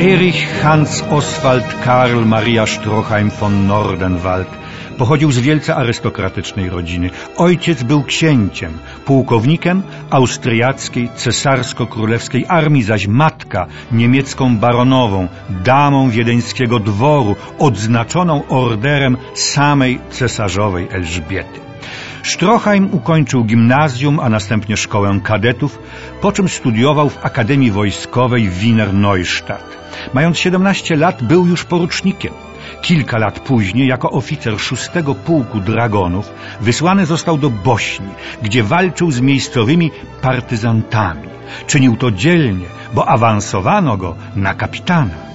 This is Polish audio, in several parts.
Erich Hans Oswald Karl Maria Stroheim von Nordenwald pochodził z wielce arystokratycznej rodziny. Ojciec był księciem, pułkownikiem austriackiej cesarsko-królewskiej armii, zaś matka niemiecką baronową, damą wiedeńskiego dworu, odznaczoną orderem samej cesarzowej Elżbiety. Stroheim ukończył gimnazjum, a następnie szkołę kadetów, po czym studiował w Akademii Wojskowej Wiener Neustadt. Mając 17 lat był już porucznikiem. Kilka lat później, jako oficer szóstego pułku dragonów, wysłany został do Bośni, gdzie walczył z miejscowymi partyzantami. Czynił to dzielnie, bo awansowano go na kapitana.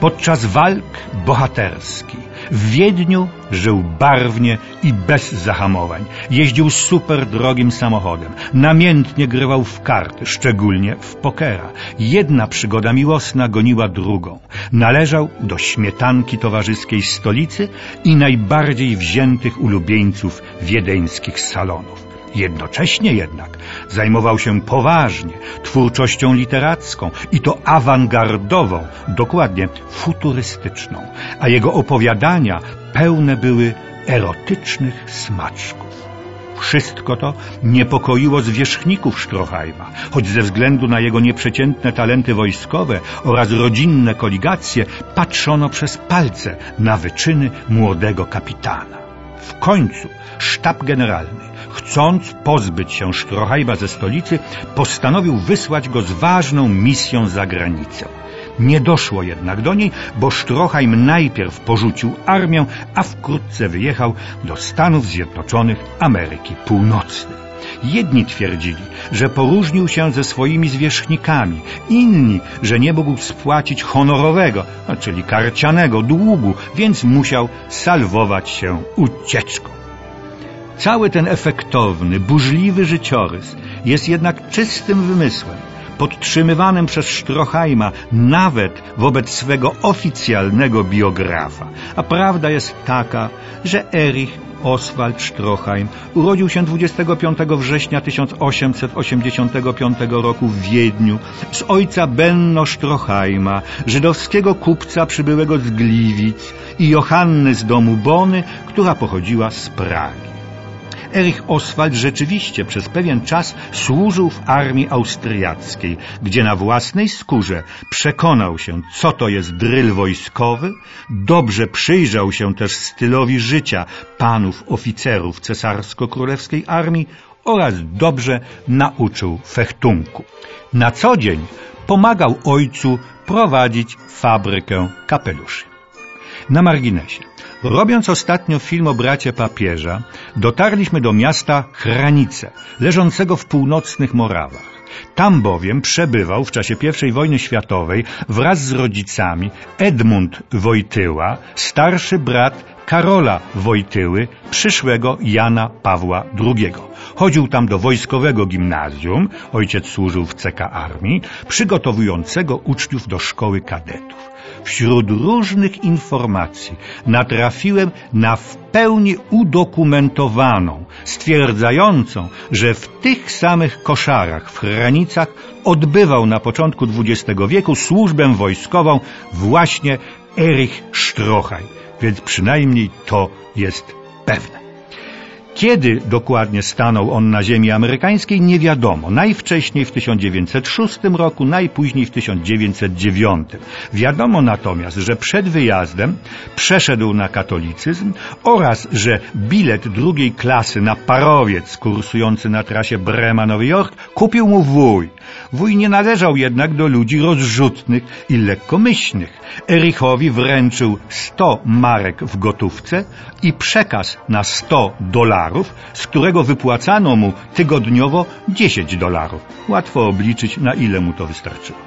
Podczas walk bohaterski w Wiedniu żył barwnie i bez zahamowań. Jeździł super drogim samochodem. Namiętnie grywał w karty, szczególnie w pokera. Jedna przygoda miłosna goniła drugą. Należał do śmietanki towarzyskiej stolicy i najbardziej wziętych ulubieńców wiedeńskich salonów. Jednocześnie jednak zajmował się poważnie twórczością literacką i to awangardową, dokładnie futurystyczną, a jego opowiadania pełne były erotycznych smaczków. Wszystko to niepokoiło zwierzchników Stroheima, choć ze względu na jego nieprzeciętne talenty wojskowe oraz rodzinne koligacje patrzono przez palce na wyczyny młodego kapitana. W końcu sztab generalny, chcąc pozbyć się Strohajba ze stolicy, postanowił wysłać go z ważną misją za granicę. Nie doszło jednak do niej, bo Stroheim najpierw porzucił armię, a wkrótce wyjechał do Stanów Zjednoczonych Ameryki Północnej. Jedni twierdzili, że poróżnił się ze swoimi zwierzchnikami, inni, że nie mógł spłacić honorowego, czyli karcianego długu, więc musiał salwować się ucieczką. Cały ten efektowny, burzliwy życiorys jest jednak czystym wymysłem, podtrzymywanym przez Stroheima nawet wobec swego oficjalnego biografa. A prawda jest taka, że Erich Oswald Stroheim urodził się 25 września 1885 roku w Wiedniu z ojca Benno Stroheima, żydowskiego kupca przybyłego z Gliwic i Johanny z domu Bony, która pochodziła z Pragi. Erich Oswald rzeczywiście przez pewien czas służył w armii austriackiej, gdzie na własnej skórze przekonał się, co to jest dryl wojskowy, dobrze przyjrzał się też stylowi życia panów oficerów cesarsko-królewskiej armii oraz dobrze nauczył fechtunku. Na co dzień pomagał ojcu prowadzić fabrykę kapeluszy. Na marginesie. Robiąc ostatnio film o bracie papieża, dotarliśmy do miasta Chranice, leżącego w północnych Morawach. Tam bowiem przebywał w czasie I wojny światowej wraz z rodzicami Edmund Wojtyła, starszy brat Karola Wojtyły, przyszłego Jana Pawła II. Chodził tam do wojskowego gimnazjum, ojciec służył w CK Armii, przygotowującego uczniów do szkoły kadetów. Wśród różnych informacji natrafiłem na w pełni udokumentowaną, stwierdzającą, że w tych samych koszarach w granicach odbywał na początku XX wieku służbę wojskową właśnie Erich Strochaj, więc przynajmniej to jest pewne. Kiedy dokładnie stanął on na ziemi amerykańskiej nie wiadomo. Najwcześniej w 1906 roku, najpóźniej w 1909. Wiadomo natomiast, że przed wyjazdem przeszedł na katolicyzm oraz, że bilet drugiej klasy na parowiec kursujący na trasie Brema-Nowy Jork kupił mu wuj. Wuj nie należał jednak do ludzi rozrzutnych i lekkomyślnych. Erichowi wręczył 100 marek w gotówce i przekaz na 100 dolarów, z którego wypłacano mu tygodniowo 10 dolarów. Łatwo obliczyć, na ile mu to wystarczyło.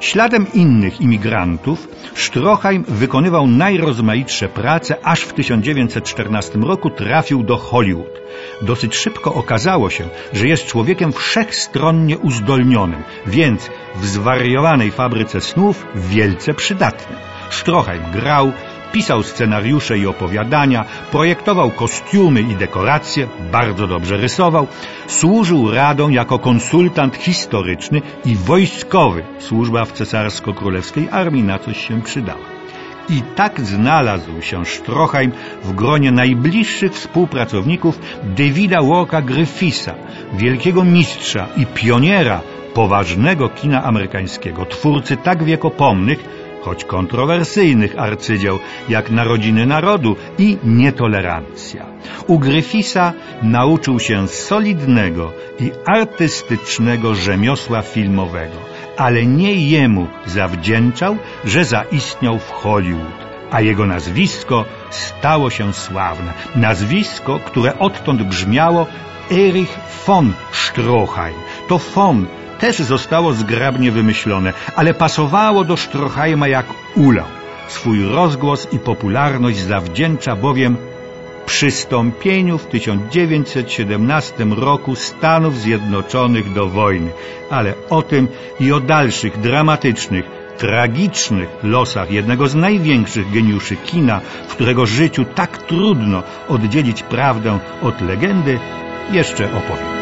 Śladem innych imigrantów Stroheim wykonywał najrozmaitsze prace, aż w 1914 roku trafił do Hollywood. Dosyć szybko okazało się, że jest człowiekiem wszechstronnie uzdolnionym, więc w zwariowanej fabryce snów wielce przydatnym. Stroheim grał, pisał scenariusze i opowiadania, projektował kostiumy i dekoracje, bardzo dobrze rysował, służył radą jako konsultant historyczny i wojskowy. Służba w cesarsko-królewskiej armii na coś się przydała. I tak znalazł się Stroheim w gronie najbliższych współpracowników Davida Walka Griffisa, wielkiego mistrza i pioniera poważnego kina amerykańskiego, twórcy tak wiekopomnych, choć kontrowersyjnych arcydzieł jak Narodziny Narodu i Nietolerancja. U Gryfisa nauczył się solidnego i artystycznego rzemiosła filmowego ale nie jemu zawdzięczał, że zaistniał w Hollywood, a jego nazwisko stało się sławne. Nazwisko, które odtąd brzmiało Erich von Stroheim. To von też zostało zgrabnie wymyślone, ale pasowało do Stroheima jak ulał. Swój rozgłos i popularność zawdzięcza bowiem przystąpieniu w 1917 roku Stanów Zjednoczonych do wojny. Ale o tym i o dalszych dramatycznych, tragicznych losach jednego z największych geniuszy kina, w którego życiu tak trudno oddzielić prawdę od legendy, jeszcze opowiem.